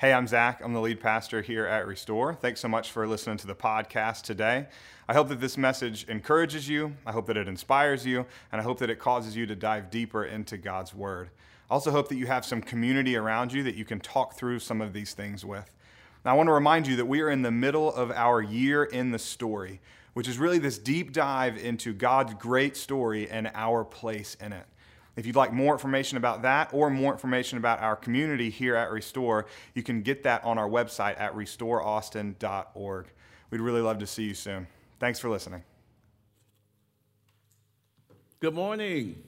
Hey, I'm Zach. I'm the lead pastor here at Restore. Thanks so much for listening to the podcast today. I hope that this message encourages you, I hope that it inspires you, and I hope that it causes you to dive deeper into God's Word. I also hope that you have some community around you that you can talk through some of these things with. Now, I want to remind you that we are in the middle of our year in the story, which is really this deep dive into God's great story and our place in it. If you'd like more information about that or more information about our community here at Restore, you can get that on our website at restoreaustin.org. We'd really love to see you soon. Thanks for listening. Good morning.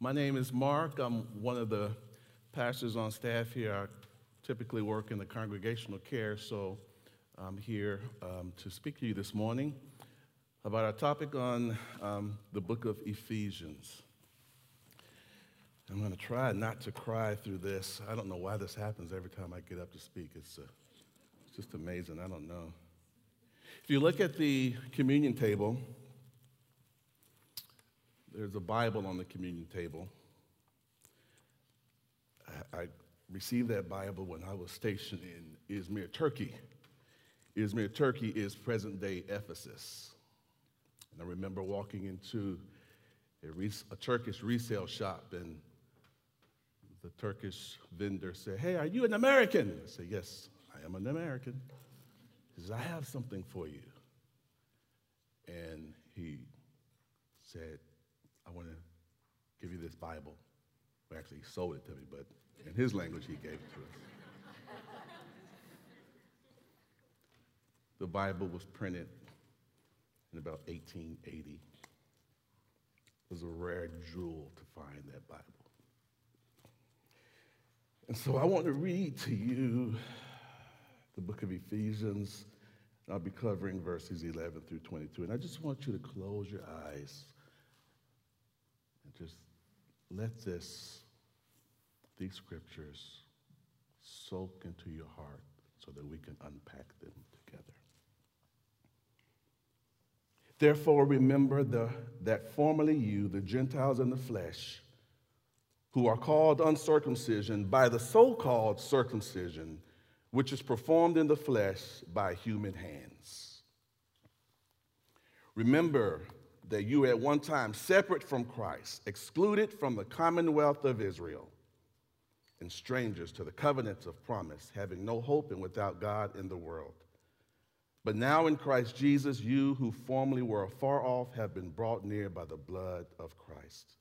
My name is Mark. I'm one of the pastors on staff here. I typically work in the congregational care, so I'm here um, to speak to you this morning about our topic on um, the book of Ephesians. I'm going to try not to cry through this. I don't know why this happens every time I get up to speak. It's, uh, it's just amazing. I don't know. If you look at the communion table, there's a Bible on the communion table. I, I received that Bible when I was stationed in Izmir, Turkey. Izmir, Turkey is present day Ephesus. And I remember walking into a, a Turkish resale shop, and the Turkish vendor said, Hey, are you an American? I said, Yes, I am an American. He says, I have something for you. And he said, I want to give you this Bible. Well, actually, he sold it to me, but in his language, he gave it to us. the Bible was printed in about 1880. It was a rare jewel to find that Bible. And so I want to read to you the book of Ephesians. I'll be covering verses 11 through 22. And I just want you to close your eyes and just let this, these scriptures soak into your heart so that we can unpack them together. Therefore, remember the, that formerly you, the Gentiles in the flesh, who are called uncircumcision by the so called circumcision, which is performed in the flesh by human hands. Remember that you at one time separate from Christ, excluded from the commonwealth of Israel, and strangers to the covenants of promise, having no hope and without God in the world. But now in Christ Jesus, you who formerly were afar off have been brought near by the blood of Christ.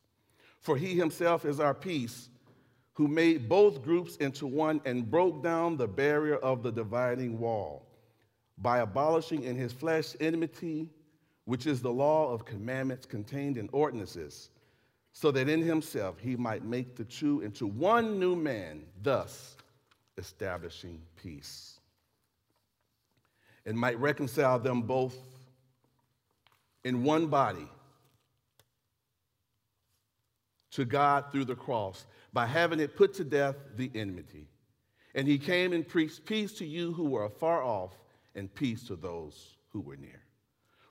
For he himself is our peace, who made both groups into one and broke down the barrier of the dividing wall by abolishing in his flesh enmity, which is the law of commandments contained in ordinances, so that in himself he might make the two into one new man, thus establishing peace and might reconcile them both in one body to God through the cross by having it put to death the enmity. And he came and preached peace to you who were afar off and peace to those who were near.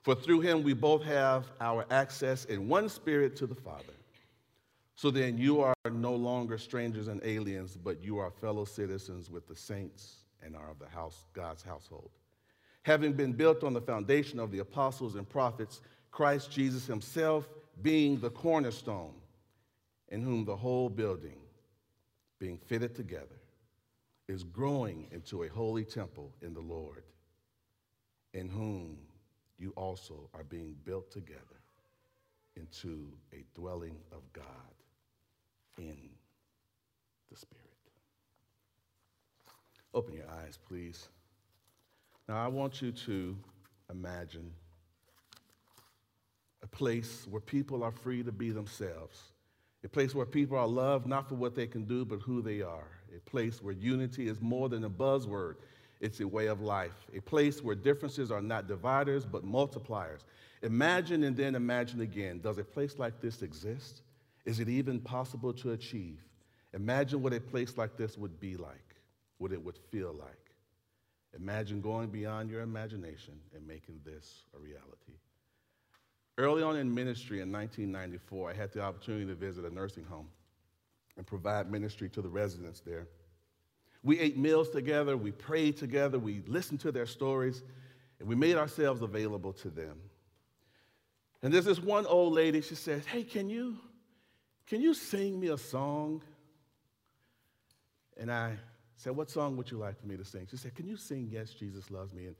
For through him we both have our access in one spirit to the Father. So then you are no longer strangers and aliens, but you are fellow citizens with the saints and are of the house, God's household having been built on the foundation of the apostles and prophets, Christ Jesus himself being the cornerstone, in whom the whole building, being fitted together, is growing into a holy temple in the Lord, in whom you also are being built together into a dwelling of God in the Spirit. Open your eyes, please. Now, I want you to imagine a place where people are free to be themselves, a place where people are loved not for what they can do, but who they are, a place where unity is more than a buzzword, it's a way of life, a place where differences are not dividers, but multipliers. Imagine and then imagine again does a place like this exist? Is it even possible to achieve? Imagine what a place like this would be like, what it would feel like. Imagine going beyond your imagination and making this a reality. Early on in ministry in 1994, I had the opportunity to visit a nursing home and provide ministry to the residents there. We ate meals together, we prayed together, we listened to their stories, and we made ourselves available to them. And there's this one old lady, she says, Hey, can you, can you sing me a song? And I said, What song would you like for me to sing? She said, Can you sing Yes, Jesus Loves Me? And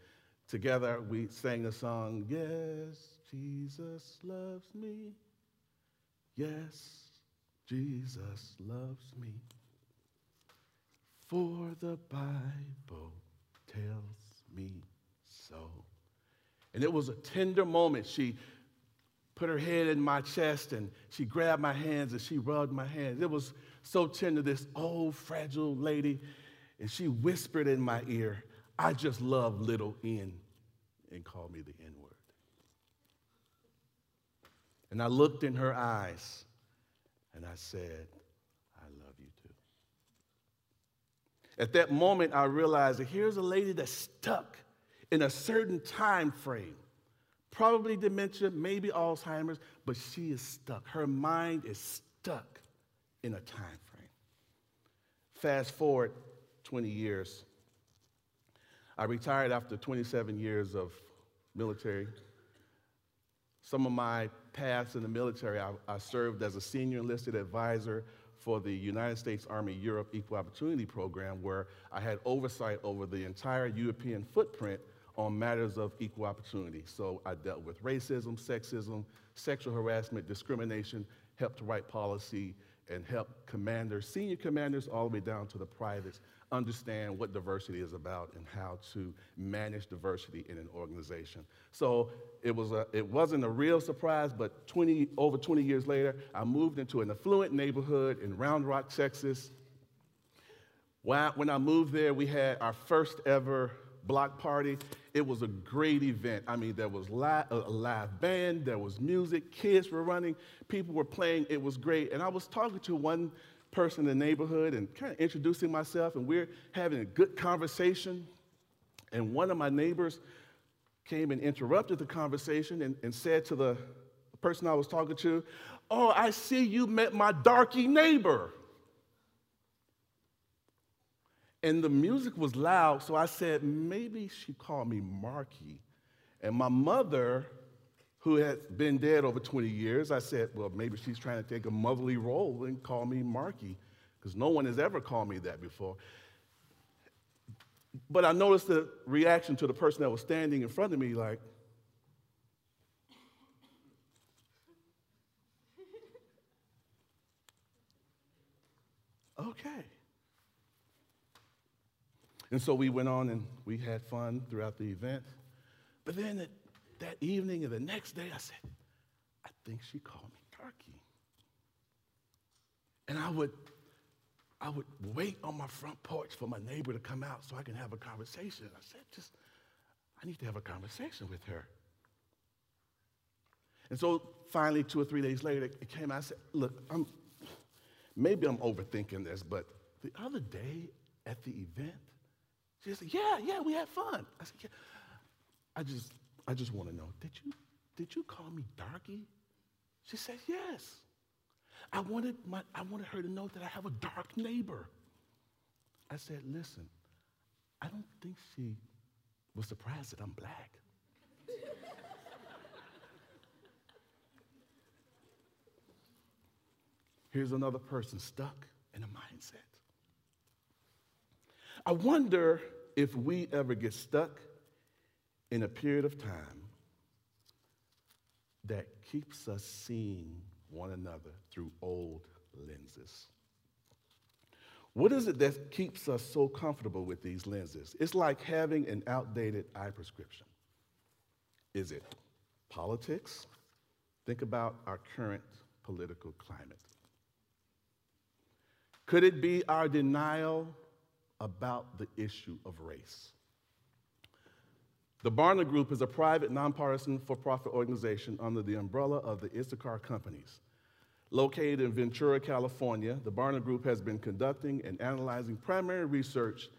together we sang the song, Yes, Jesus loves me. Yes, Jesus loves me. For the Bible tells me so. And it was a tender moment. She put her head in my chest and she grabbed my hands and she rubbed my hands. It was so tender, this old, fragile lady. And she whispered in my ear, I just love little N, and called me the N word. And I looked in her eyes and I said, I love you too. At that moment, I realized that here's a lady that's stuck in a certain time frame. Probably dementia, maybe Alzheimer's, but she is stuck. Her mind is stuck in a time frame. Fast forward 20 years. I retired after 27 years of military. Some of my paths in the military, I, I, served as a senior enlisted advisor for the United States Army Europe Equal Opportunity Program, where I had oversight over the entire European footprint on matters of equal opportunity. So I dealt with racism, sexism, sexual harassment, discrimination, helped write policy, and help commanders, senior commanders, all the way down to the privates, understand what diversity is about and how to manage diversity in an organization. So it, was a, it wasn't a real surprise, but 20, over 20 years later, I moved into an affluent neighborhood in Round Rock, Texas. When I moved there, we had our first ever block party. It was a great event. I mean, there was li- a live band, there was music, kids were running, people were playing. It was great. And I was talking to one person in the neighborhood and kind of introducing myself, and we're having a good conversation. And one of my neighbors came and interrupted the conversation and, and said to the person I was talking to, Oh, I see you met my darky neighbor. And the music was loud, so I said, maybe she called me Marky. And my mother, who had been dead over 20 years, I said, well, maybe she's trying to take a motherly role and call me Marky, because no one has ever called me that before. But I noticed the reaction to the person that was standing in front of me, like, okay. And so we went on and we had fun throughout the event. But then that, that evening and the next day, I said, I think she called me Turkey. And I would, I would wait on my front porch for my neighbor to come out so I can have a conversation. I said, just, I need to have a conversation with her. And so finally, two or three days later, it came out. I said, look, I'm, maybe I'm overthinking this, but the other day at the event, she said, Yeah, yeah, we had fun. I said, Yeah. I just, I just want to know, did you, did you call me darky? She said, Yes. I wanted, my, I wanted her to know that I have a dark neighbor. I said, Listen, I don't think she was surprised that I'm black. Here's another person stuck in a mindset. I wonder if we ever get stuck in a period of time that keeps us seeing one another through old lenses. What is it that keeps us so comfortable with these lenses? It's like having an outdated eye prescription. Is it politics? Think about our current political climate. Could it be our denial about the issue of race. The Barna Group is a private, nonpartisan, for profit organization under the umbrella of the Issachar Companies. Located in Ventura, California, the Barna Group has been conducting and analyzing primary research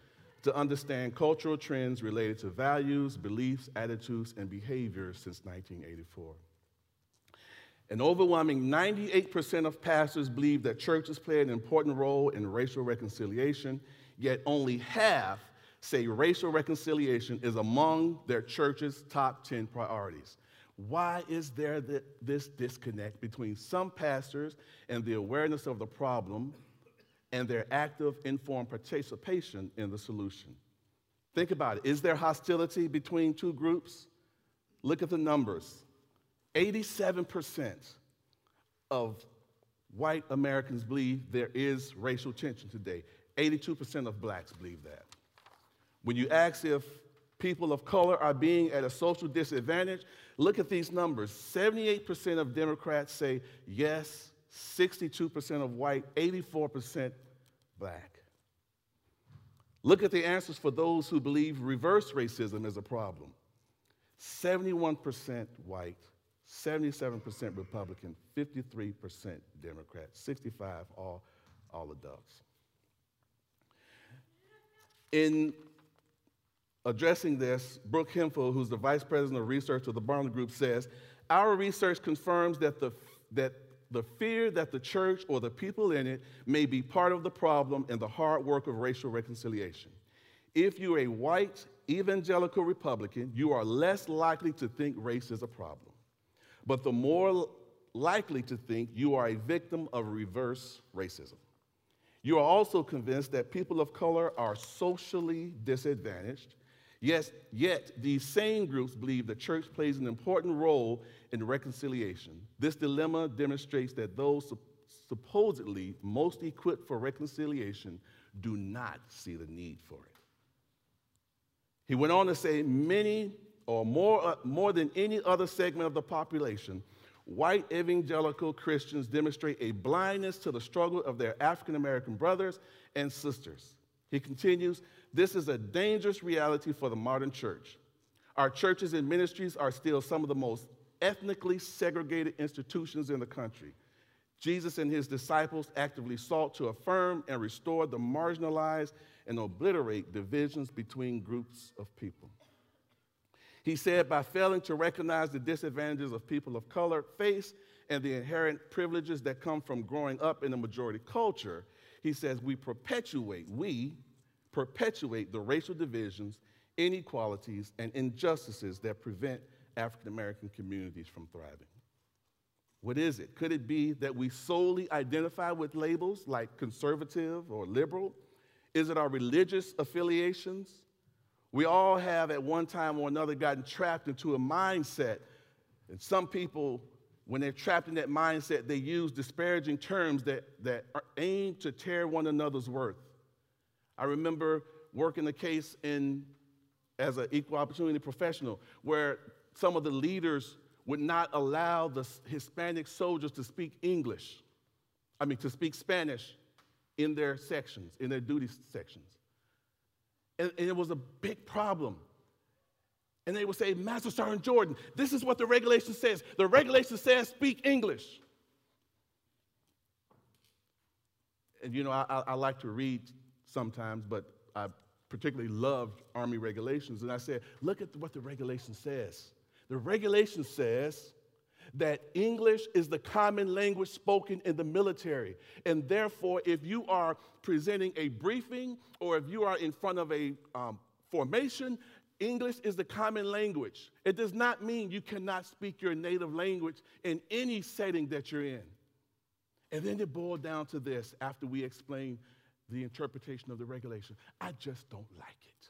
to understand cultural trends related to values, beliefs, attitudes, and behaviors since 1984. An overwhelming 98% of pastors believe that churches play an important role in racial reconciliation, yet only half say racial reconciliation is among their church's top 10 priorities. Why is there this disconnect between some pastors and the awareness of the problem and their active, informed participation in the solution? Think about it. Is there hostility between two groups? Look at the numbers 87% of white Americans believe there is racial tension today. 82% of blacks believe that. When you ask if people of color are being at a social disadvantage, look at these numbers 78% of Democrats say yes, 62% of white, 84% black. Look at the answers for those who believe reverse racism is a problem 71% white, 77% Republican, 53% Democrat, 65 all, all adults. In addressing this, Brooke Hempell, who's the vice president of research of the Barna Group, says, Our research confirms that the, that the fear that the church or the people in it may be part of the problem in the hard work of racial reconciliation. If you're a white evangelical Republican, you are less likely to think race is a problem, but the more likely to think you are a victim of reverse racism. You are also convinced that people of color are socially disadvantaged Yes, yet these same groups believe the church plays an important role in reconciliation. This dilemma demonstrates that those supposedly most equipped for reconciliation do not see the need for it. He went on to say, many or more, uh, more than any other segment of the population, white evangelical Christians demonstrate a blindness to the struggle of their African American brothers and sisters. He continues, this is a dangerous reality for the modern church. Our churches and ministries are still some of the most ethnically segregated institutions in the country. Jesus and his disciples actively sought to affirm and restore the marginalized and obliterate divisions between groups of people. He said, by failing to recognize the disadvantages of people of color face and the inherent privileges that come from growing up in a majority culture, he says, we perpetuate, we, perpetuate the racial divisions, inequalities, and injustices that prevent African American communities from thriving. What is it? Could it be that we solely identify with labels like conservative or liberal? Is it our religious affiliations? We all have at one time or another gotten trapped into a mindset. And some people, when they're trapped in that mindset, they use disparaging terms that, that aim to tear one another's worth. I remember working a case in, as an equal opportunity professional where some of the leaders would not allow the Hispanic soldiers to speak English, I mean, to speak Spanish in their sections, in their duty sections. And, and, it was a big problem. And they would say, Master Sergeant Jordan, this is what the regulation says. The regulation says speak English. And you know, I, I, I like to read sometimes, but I particularly loved Army regulations. And I said, look at what the regulation says. The regulation says that English is the common language spoken in the military. And therefore, if you are presenting a briefing or if you are in front of a um, formation, English is the common language. It does not mean you cannot speak your native language in any setting that you're in. And then it boiled down to this after we explained the interpretation of the regulation. I just don't like it.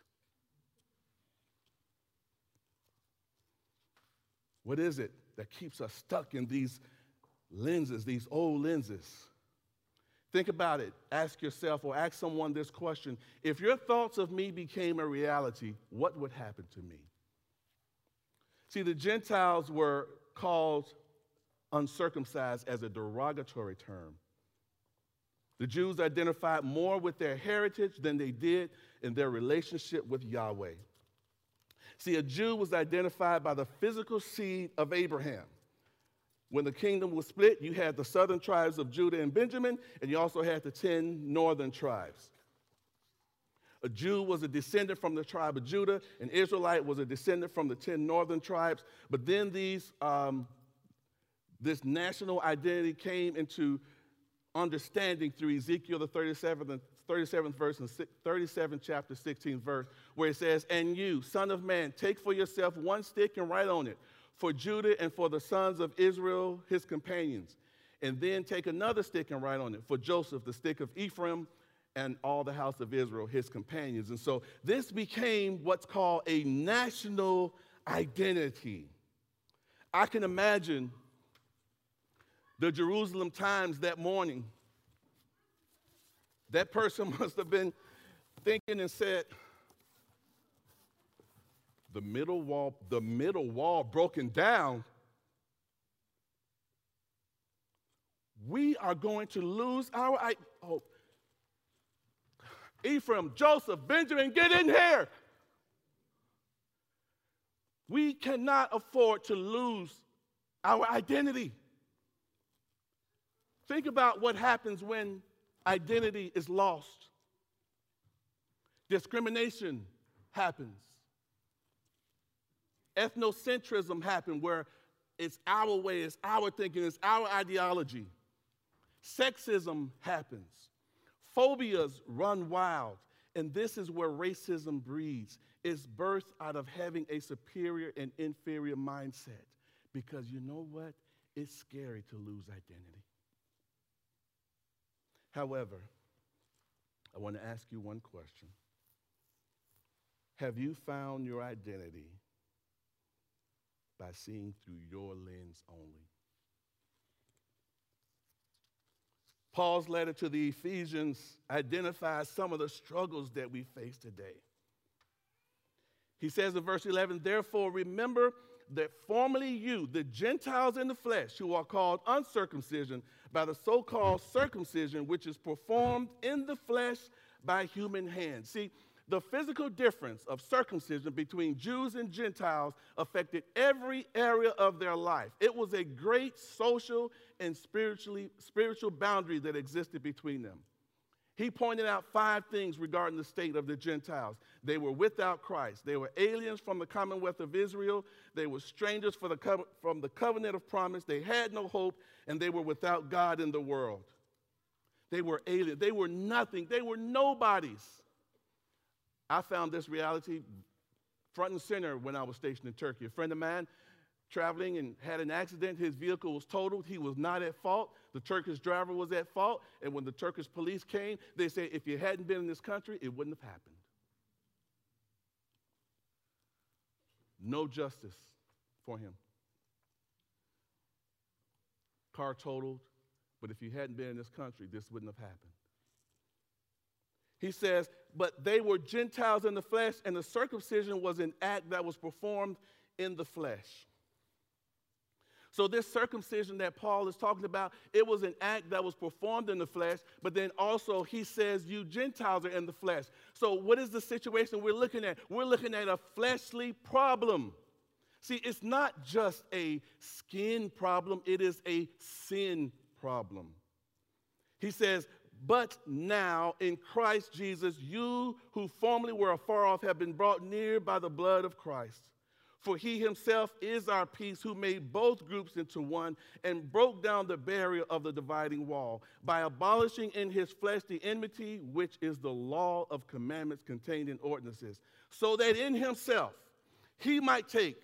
What is it that keeps us stuck in these lenses, these old lenses? Think about it. Ask yourself or ask someone this question If your thoughts of me became a reality, what would happen to me? See, the Gentiles were called uncircumcised as a derogatory term. The Jews identified more with their heritage than they did in their relationship with Yahweh. See, a Jew was identified by the physical seed of Abraham. When the kingdom was split, you had the southern tribes of Judah and Benjamin, and you also had the 10 northern tribes. A Jew was a descendant from the tribe of Judah, an Israelite was a descendant from the 10 northern tribes. But then these, um, This national identity came into understanding through Ezekiel, the 37th, and 37th verse and 37th chapter, 16th verse, where it says, And you, son of man, take for yourself one stick and write on it, for Judah and for the sons of Israel, his companions. And then take another stick and write on it, for Joseph, the stick of Ephraim, and all the house of Israel, his companions. And so this became what's called a national identity. I can imagine the Jerusalem Times that morning. That person must have been thinking and said, the middle wall, the middle wall broken down. We are going to lose our oh, Ephraim, Joseph, Benjamin, get in here. We cannot afford to lose our identity. Think about what happens when identity is lost. Discrimination happens. Ethnocentrism happens where it's our way, it's our thinking, it's our ideology. Sexism happens. Phobias run wild. And this is where racism breeds. It's birthed out of having a superior and inferior mindset. Because you know what? It's scary to lose identity. However, I want to ask you one question Have you found your identity by seeing through your lens only? Paul's letter to the Ephesians identifies some of the struggles that we face today. He says in verse 11, Therefore, remember that formerly you, the Gentiles in the flesh, who are called uncircumcision by the so called circumcision, which is performed in the flesh by human hands. See, the physical difference of circumcision between Jews and Gentiles affected every area of their life. It was a great social and spiritually, spiritual boundary that existed between them. He pointed out five things regarding the state of the Gentiles. They were without Christ. They were aliens from the commonwealth of Israel. They were strangers the co- from the covenant of promise. They had no hope, and they were without God in the world. They were aliens. They were nothing. They were nobodies. I found this reality front and center when I was stationed in Turkey. A friend of mine traveling and had an accident. His vehicle was totaled. He was not at fault. The Turkish driver was at fault. And when the Turkish police came, they said, if you hadn't been in this country, it wouldn't have happened. No justice for him. Car totaled, but if you hadn't been in this country, this wouldn't have happened. He says, but they were Gentiles in the flesh, and the circumcision was an act that was performed in the flesh. So, this circumcision that Paul is talking about, it was an act that was performed in the flesh, but then also he says, You Gentiles are in the flesh. So, what is the situation we're looking at? We're looking at a fleshly problem. See, it's not just a skin problem, it is a sin problem. He says, But now in Christ Jesus, you who formerly were afar off have been brought near by the blood of Christ. For he himself is our peace, who made both groups into one and broke down the barrier of the dividing wall by abolishing in his flesh the enmity, which is the law of commandments contained in ordinances, so that in himself he might take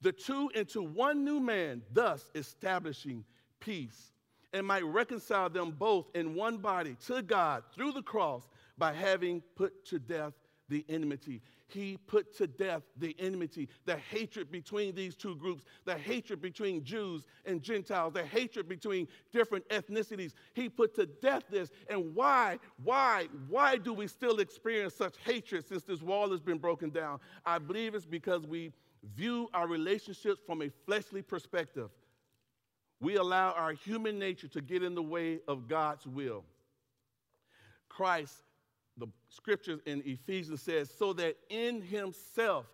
the two into one new man, thus establishing peace, and might reconcile them both in one body to God through the cross by having put to death the enmity he put to death the enmity, the hatred between these two groups, the hatred between Jews and Gentiles, the hatred between different ethnicities. He put to death this. And why, why, why do we still experience such hatred since this wall has been broken down? I believe it's because we view our relationships from a fleshly perspective. We allow our human nature to get in the way of God's will. Christ the scriptures in Ephesians says, so that in himself,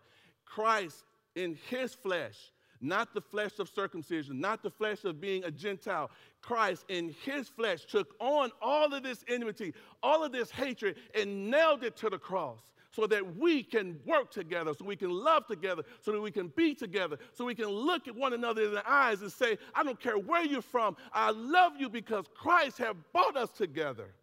Christ in his flesh, not the flesh of circumcision, not the flesh of being a Gentile, Christ in his flesh took on all of this enmity, all of this hatred, and nailed it to the cross so that we can work together, so we can love together, so that we can be together, so we can look at one another in the eyes and say, I don't care where you're from, I love you because Christ have brought us together.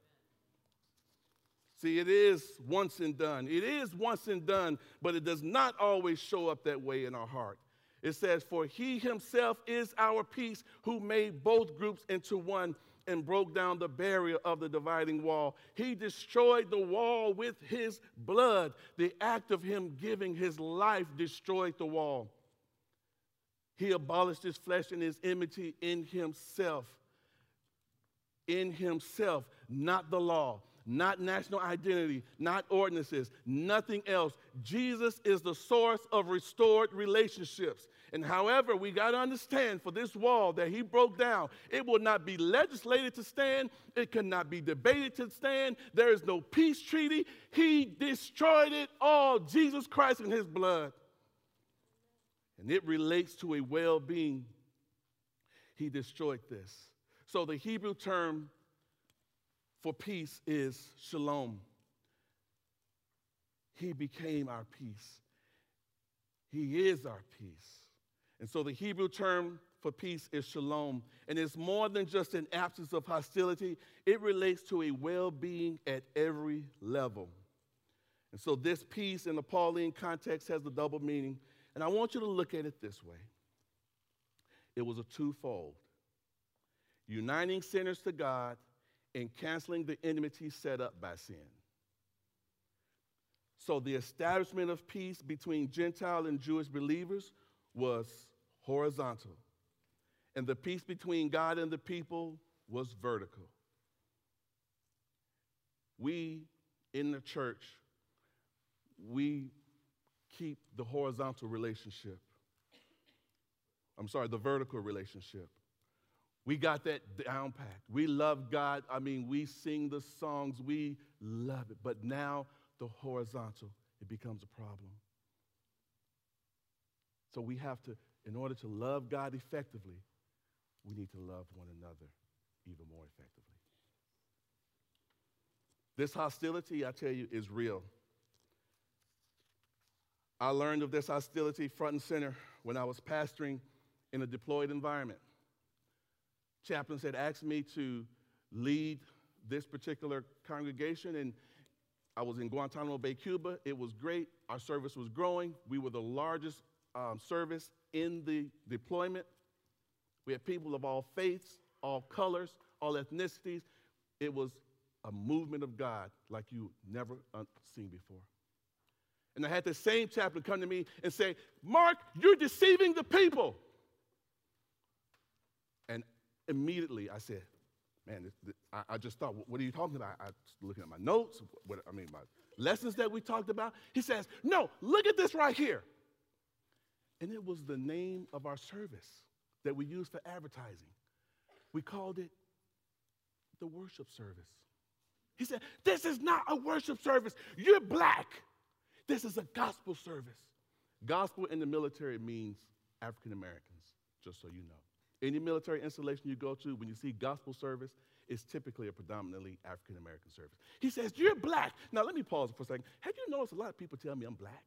See, it is once and done. It is once and done, but it does not always show up that way in our heart. It says, For he himself is our peace, who made both groups into one and broke down the barrier of the dividing wall. He destroyed the wall with his blood. The act of him giving his life destroyed the wall. He abolished his flesh and his enmity in himself. In himself, not the law not national identity, not ordinances, nothing else. Jesus is the source of restored relationships. And however, we got to understand for this wall that he broke down, it will not be legislated to stand, it cannot be debated to stand. There is no peace treaty. He destroyed it all, Jesus Christ and his blood. And it relates to a well being. He destroyed this. So the Hebrew term for peace is shalom. He became our peace. He is our peace. And so the Hebrew term for peace is shalom. And it's more than just an absence of hostility, it relates to a well being at every level. And so this peace in the Pauline context has a double meaning. And I want you to look at it this way it was a twofold uniting sinners to God in canceling the enmity set up by sin. So the establishment of peace between Gentile and Jewish believers was horizontal, and the peace between God and the people was vertical. We in the church, we keep the horizontal relationship. I'm sorry, the vertical relationship. We got that down packed. We love God. I mean, we sing the songs, we love it. But now the horizontal, it becomes a problem. So we have to, in order to love God effectively, we need to love one another even more effectively. This hostility, I tell you, is real. I learned of this hostility front and center when I was pastoring in a deployed environment chaplains had asked me to lead this particular congregation, and I was in Guantanamo Bay, Cuba. It was great. Our service was growing. We were the largest um, service in the deployment. We had people of all faiths, all colors, all ethnicities. It was a movement of God like you never seen before. And I had the same chaplain come to me and say, Mark, you're deceiving the people immediately I said, man, I, I, just thought, what are you talking about? I was looking at my notes, what, I mean, my lessons that we talked about. He says, no, look at this right here. And it was the name of our service that we used for advertising. We called it the worship service. He said, This is not a worship service. You're black. This is a gospel service. Gospel in the military means African Americans, just so you know. Any military installation you go to, when you see gospel service, it's typically a predominantly African American service. He says, You're black. Now, let me pause for a second. Have you noticed a lot of people tell me I'm black?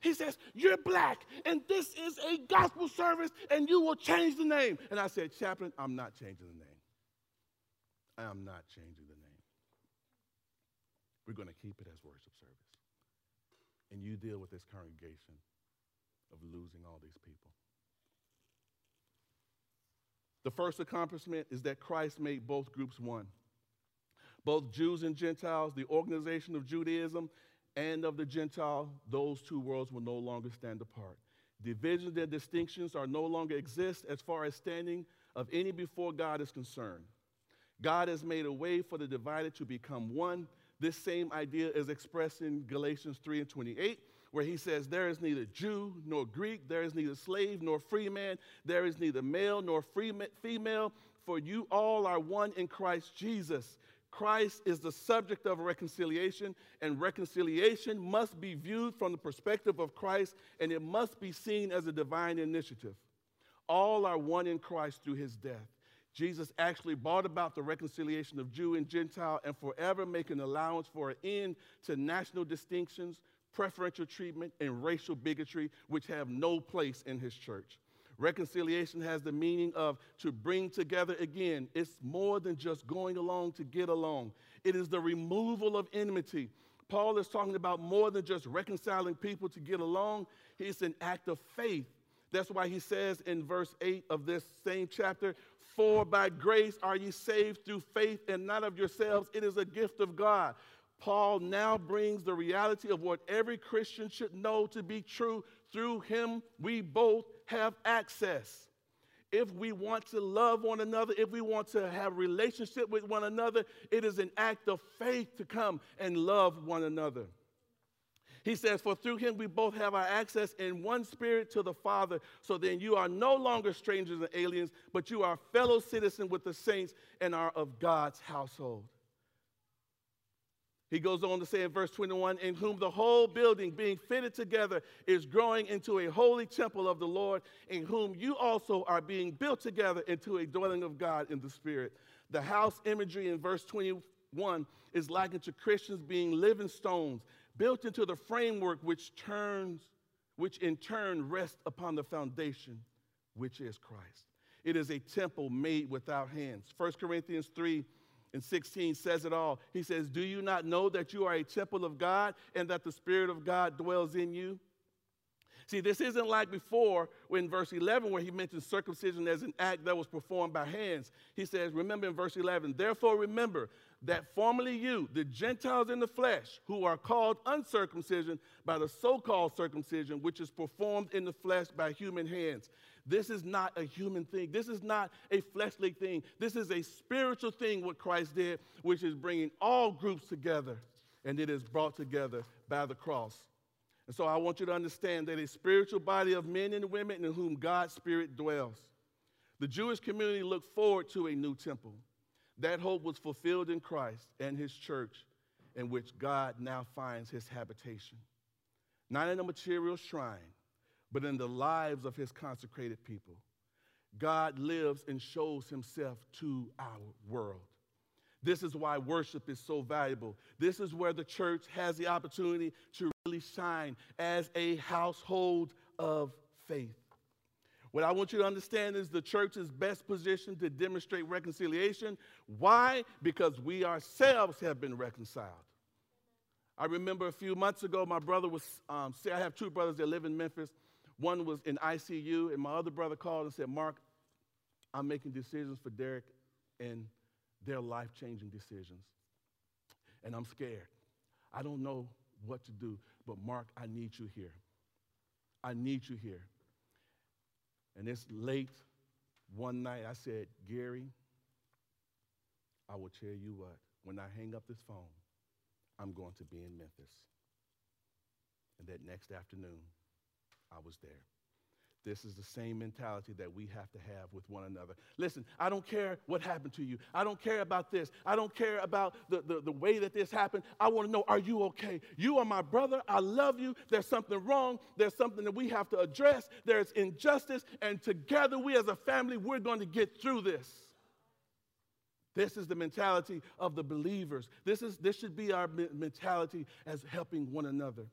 he says, You're black, and this is a gospel service, and you will change the name. And I said, Chaplain, I'm not changing the name. I am not changing the name. We're going to keep it as worship service. And you deal with this congregation of losing all these people. The first accomplishment is that Christ made both groups one. Both Jews and Gentiles, the organization of Judaism and of the Gentile, those two worlds will no longer stand apart. Divisions and distinctions are no longer exist as far as standing of any before God is concerned. God has made a way for the divided to become one. This same idea is expressed in Galatians 3 and 28, where he says, There is neither Jew nor Greek, there is neither slave nor free man, there is neither male nor free female, for you all are one in Christ Jesus. Christ is the subject of reconciliation, and reconciliation must be viewed from the perspective of Christ, and it must be seen as a divine initiative. All are one in Christ through his death. Jesus actually brought about the reconciliation of Jew and Gentile and forever making allowance for an end to national distinctions, preferential treatment, and racial bigotry, which have no place in his church. Reconciliation has the meaning of to bring together again. It's more than just going along to get along, it is the removal of enmity. Paul is talking about more than just reconciling people to get along, it's an act of faith. That's why he says in verse 8 of this same chapter, For by grace are ye saved through faith and not of yourselves. It is a gift of God. Paul now brings the reality of what every Christian should know to be true. Through him, we both have access. If we want to love one another, if we want to have relationship with one another, it is an act of faith to come and love one another. He says, For through him we both have our access in one spirit to the Father. So then you are no longer strangers and aliens, but you are fellow citizens with the saints and are of God's household. He goes on to say in verse 21 In whom the whole building, being fitted together, is growing into a holy temple of the Lord, in whom you also are being built together into a dwelling of God in the Spirit. The house imagery in verse 21 is likened to Christians being living stones built into the framework which turns, which in turn rests upon the foundation, which is Christ. It is a temple made without hands. 1 Corinthians 3 and 16 says it all. He says, Do you not know that you are a temple of God and that the Spirit of God dwells in you? See, this isn't like before in verse 11 where he mentions circumcision as an act that was performed by hands. He says, Remember in verse 11, therefore remember that formerly you, the Gentiles in the flesh, who are called uncircumcision by the so called circumcision, which is performed in the flesh by human hands. This is not a human thing. This is not a fleshly thing. This is a spiritual thing, what Christ did, which is bringing all groups together, and it is brought together by the cross. And so I want you to understand that a spiritual body of men and women in whom God's Spirit dwells. The Jewish community looked forward to a new temple. That hope was fulfilled in Christ and his church, in which God now finds his habitation. Not in a material shrine, but in the lives of his consecrated people. God lives and shows himself to our world. This is why worship is so valuable. This is where the church has the opportunity to really shine as a household of faith. What I want you to understand is the church is best positioned to demonstrate reconciliation. Why? Because we ourselves have been reconciled. I remember a few months ago, my brother was, um, I have two brothers that live in Memphis. One was in ICU, and my other brother called and said, Mark, I'm making decisions for Derek, and they're life changing decisions. And I'm scared. I don't know what to do, but Mark, I need you here. I need you here. And it's late one night. I said, Gary, I will tell you what, when I hang up this phone, I'm going to be in Memphis. And that next afternoon, I was there. This is the same mentality that we have to have with one another. Listen, I don't care what happened to you. I don't care about this. I don't care about the, the, the way that this happened. I want to know are you okay? You are my brother. I love you. There's something wrong. There's something that we have to address. There's injustice. And together, we as a family, we're going to get through this. This is the mentality of the believers. This, is, this should be our mentality as helping one another.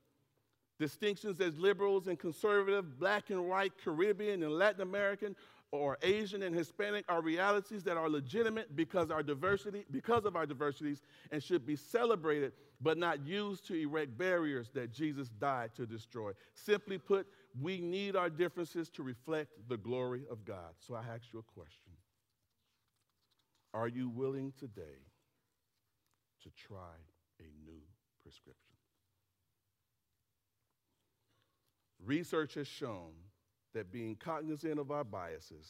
Distinctions as liberals and conservative, black and white, Caribbean and Latin American, or Asian and Hispanic are realities that are legitimate because our diversity, because of our diversities, and should be celebrated, but not used to erect barriers that Jesus died to destroy. Simply put, we need our differences to reflect the glory of God. So I ask you a question. Are you willing today to try a new prescription? Research has shown that being cognizant of our biases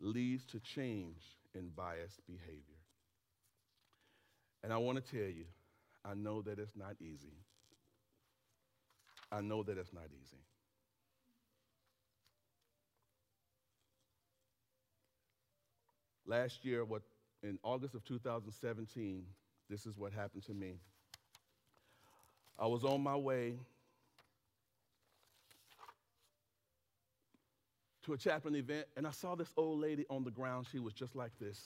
leads to change in biased behavior. And I want to tell you, I know that it's not easy. I know that it's not easy. Last year, what in August of 2017, this is what happened to me. I was on my way to a chaplain event, and I saw this old lady on the ground. She was just like this.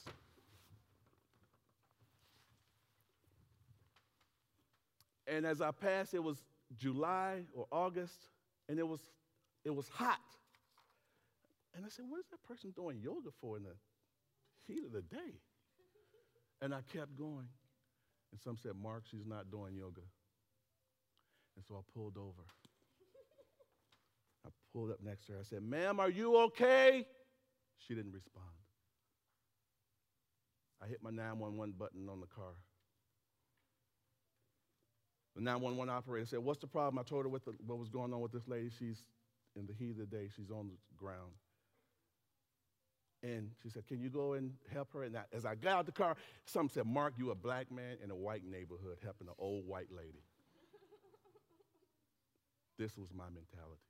And as I passed, it was July or August, and it was, it was hot. And I said, What is that person doing yoga for in the heat of the day? And I kept going. And some said, Mark, she's not doing yoga. And so I pulled over. Pulled up next to her. I said, Ma'am, are you okay? She didn't respond. I hit my 911 button on the car. The 911 operator said, What's the problem? I told her what, the, what was going on with this lady. She's in the heat of the day, she's on the ground. And she said, Can you go and help her? And I, as I got out the car, some said, Mark, you a black man in a white neighborhood helping an old white lady. this was my mentality.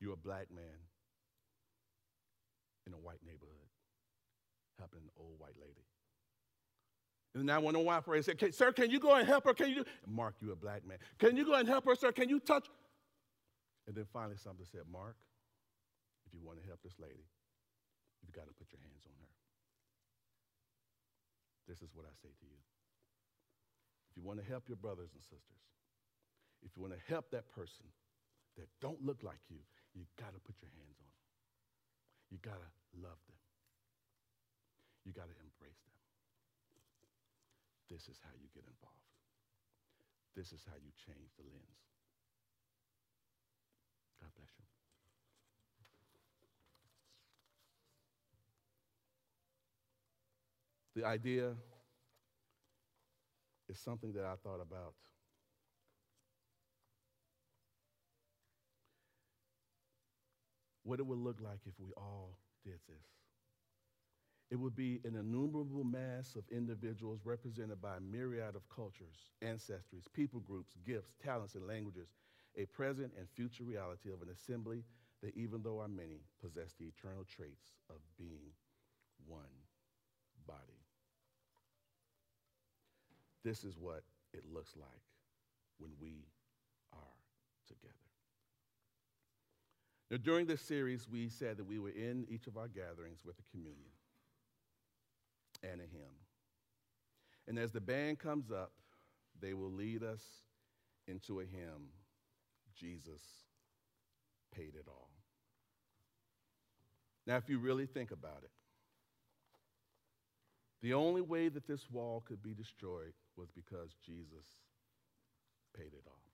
You're a black man in a white neighborhood helping an old white lady. And I went on operator and said, Sir, can you go and help her? Can you? Mark, you a black man. Can you go and help her, sir? Can you touch? And then finally something said, Mark, if you want to help this lady, you've got to put your hands on her. This is what I say to you. If you want to help your brothers and sisters, if you want to help that person that don't look like you, you got to put your hands on them. You got to love them. You got to embrace them. This is how you get involved. This is how you change the lens. God bless you. The idea is something that I thought about. What it would look like if we all did this. It would be an innumerable mass of individuals represented by a myriad of cultures, ancestries, people groups, gifts, talents, and languages, a present and future reality of an assembly that, even though are many, possess the eternal traits of being one body. This is what it looks like when we are together. Now, during this series, we said that we were in each of our gatherings with a communion and a hymn. And as the band comes up, they will lead us into a hymn Jesus paid it all. Now, if you really think about it, the only way that this wall could be destroyed was because Jesus paid it all.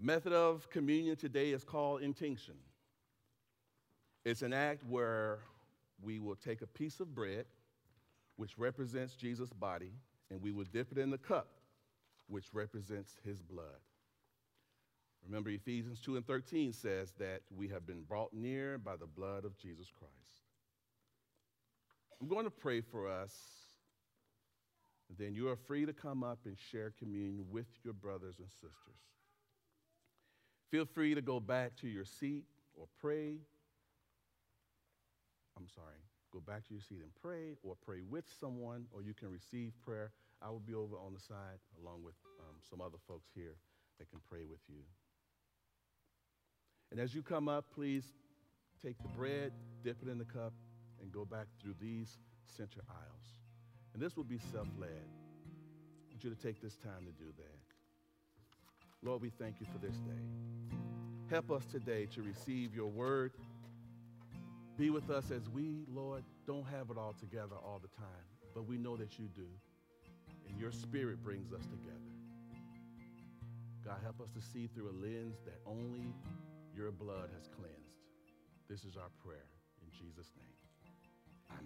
The method of communion today is called intinction. It's an act where we will take a piece of bread, which represents Jesus' body, and we will dip it in the cup, which represents his blood. Remember, Ephesians 2 and 13 says that we have been brought near by the blood of Jesus Christ. I'm going to pray for us. Then you are free to come up and share communion with your brothers and sisters. Feel free to go back to your seat or pray I'm sorry, go back to your seat and pray, or pray with someone, or you can receive prayer. I will be over on the side along with um, some other folks here that can pray with you. And as you come up, please take the bread, dip it in the cup, and go back through these center aisles. And this will be self led. I want you to take this time to do that. Lord, we thank you for this day. Help us today to receive your word be with us as we, Lord, don't have it all together all the time, but we know that you do. And your spirit brings us together. God, help us to see through a lens that only your blood has cleansed. This is our prayer in Jesus' name.